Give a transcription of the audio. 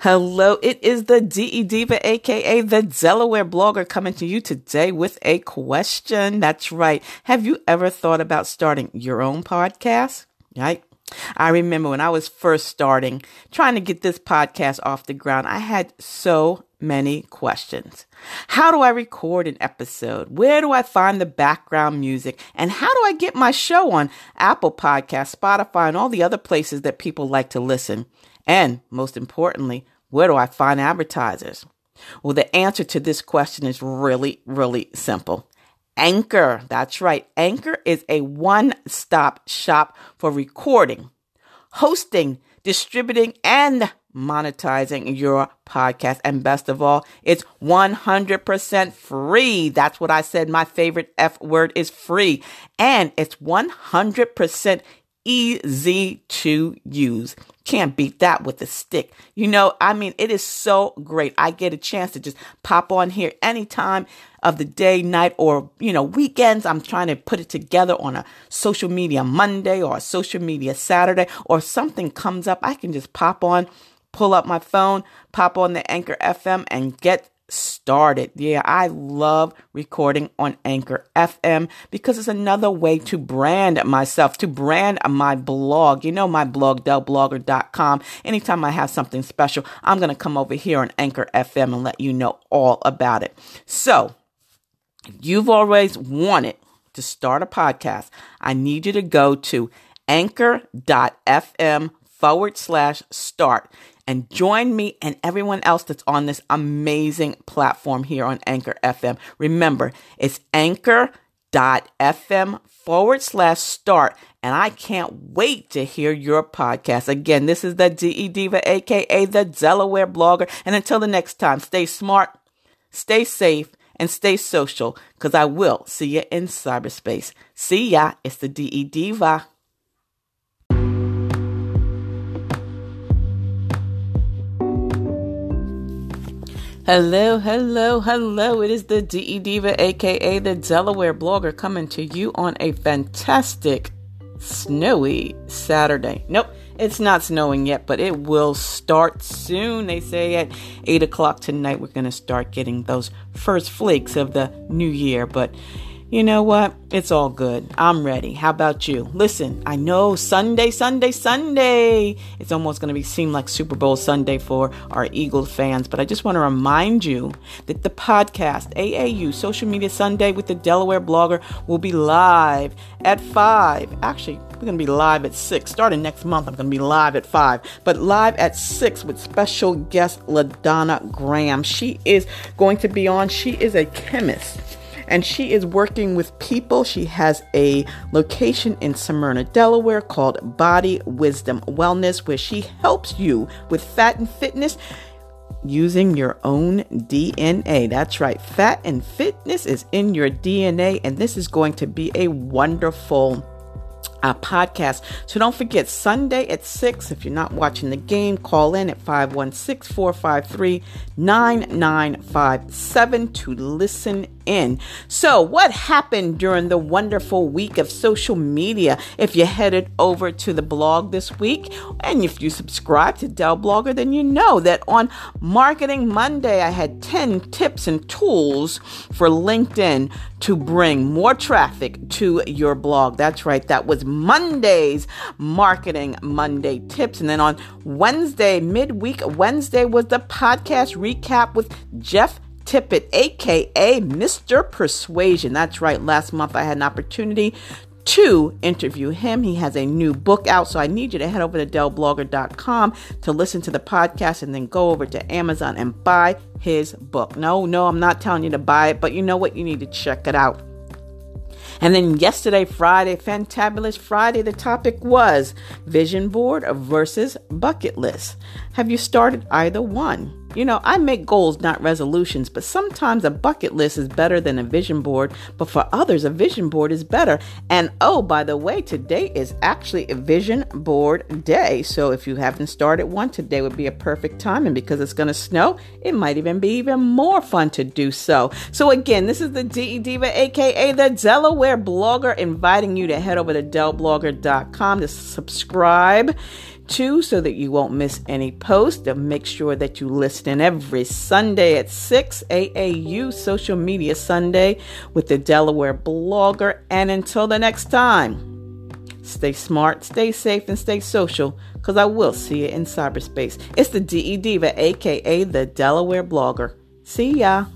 Hello, it is the DE Diva, aka the Delaware blogger, coming to you today with a question. That's right. Have you ever thought about starting your own podcast? Right? I remember when I was first starting, trying to get this podcast off the ground, I had so many questions. How do I record an episode? Where do I find the background music? And how do I get my show on Apple Podcasts, Spotify, and all the other places that people like to listen? And most importantly, where do I find advertisers? Well, the answer to this question is really, really simple. Anchor. That's right. Anchor is a one stop shop for recording, hosting, distributing, and monetizing your podcast. And best of all, it's 100% free. That's what I said. My favorite F word is free. And it's 100% easy to use. Can't beat that with a stick. You know, I mean, it is so great. I get a chance to just pop on here anytime of the day, night, or, you know, weekends. I'm trying to put it together on a social media Monday or a social media Saturday, or something comes up. I can just pop on, pull up my phone, pop on the Anchor FM, and get started. Yeah, I love recording on Anchor FM because it's another way to brand myself, to brand my blog. You know, my blog, delblogger.com. Anytime I have something special, I'm going to come over here on Anchor FM and let you know all about it. So, you've always wanted to start a podcast. I need you to go to anchor.fm forward slash start and join me and everyone else that's on this amazing platform here on Anchor FM. Remember, it's anchor.fm forward slash start. And I can't wait to hear your podcast. Again, this is the DE Diva, aka the Delaware blogger. And until the next time, stay smart, stay safe, and stay social because I will see you in cyberspace. See ya. It's the DE Diva. Hello, hello, hello. It is the DE Diva, aka the Delaware blogger, coming to you on a fantastic snowy Saturday. Nope, it's not snowing yet, but it will start soon. They say at 8 o'clock tonight, we're going to start getting those first flakes of the new year. But you know what? It's all good. I'm ready. How about you? Listen, I know Sunday, Sunday, Sunday. It's almost going to be seem like Super Bowl Sunday for our Eagles fans, but I just want to remind you that the podcast AAU Social Media Sunday with the Delaware blogger will be live at 5. Actually, we're going to be live at 6. Starting next month, I'm going to be live at 5, but live at 6 with special guest LaDonna Graham. She is going to be on. She is a chemist and she is working with people. She has a location in Smyrna, Delaware called Body Wisdom Wellness, where she helps you with fat and fitness using your own DNA. That's right, fat and fitness is in your DNA, and this is going to be a wonderful uh, podcast. So don't forget, Sunday at 6, if you're not watching the game, call in at 516 453 9957 to listen in. So, what happened during the wonderful week of social media? If you headed over to the blog this week, and if you subscribe to Del Blogger, then you know that on Marketing Monday, I had 10 tips and tools for LinkedIn to bring more traffic to your blog. That's right, that was Monday's Marketing Monday tips. And then on Wednesday, midweek Wednesday, was the podcast recap with Jeff Tippett, aka Mr. Persuasion. That's right. Last month I had an opportunity to interview him. He has a new book out, so I need you to head over to delblogger.com to listen to the podcast and then go over to Amazon and buy his book. No, no, I'm not telling you to buy it, but you know what? You need to check it out. And then yesterday, Friday, Fantabulous Friday, the topic was vision board versus bucket list. Have you started either one? You know, I make goals, not resolutions, but sometimes a bucket list is better than a vision board, but for others, a vision board is better. And oh, by the way, today is actually a vision board day. So if you haven't started one, today would be a perfect time. And because it's going to snow, it might even be even more fun to do so. So again, this is the DE Diva, aka the Delaware blogger, inviting you to head over to delblogger.com to subscribe too so that you won't miss any post. And make sure that you listen every Sunday at 6 AAU Social Media Sunday with the Delaware blogger. And until the next time, stay smart, stay safe, and stay social because I will see you in cyberspace. It's the DE Diva, aka the Delaware blogger. See ya.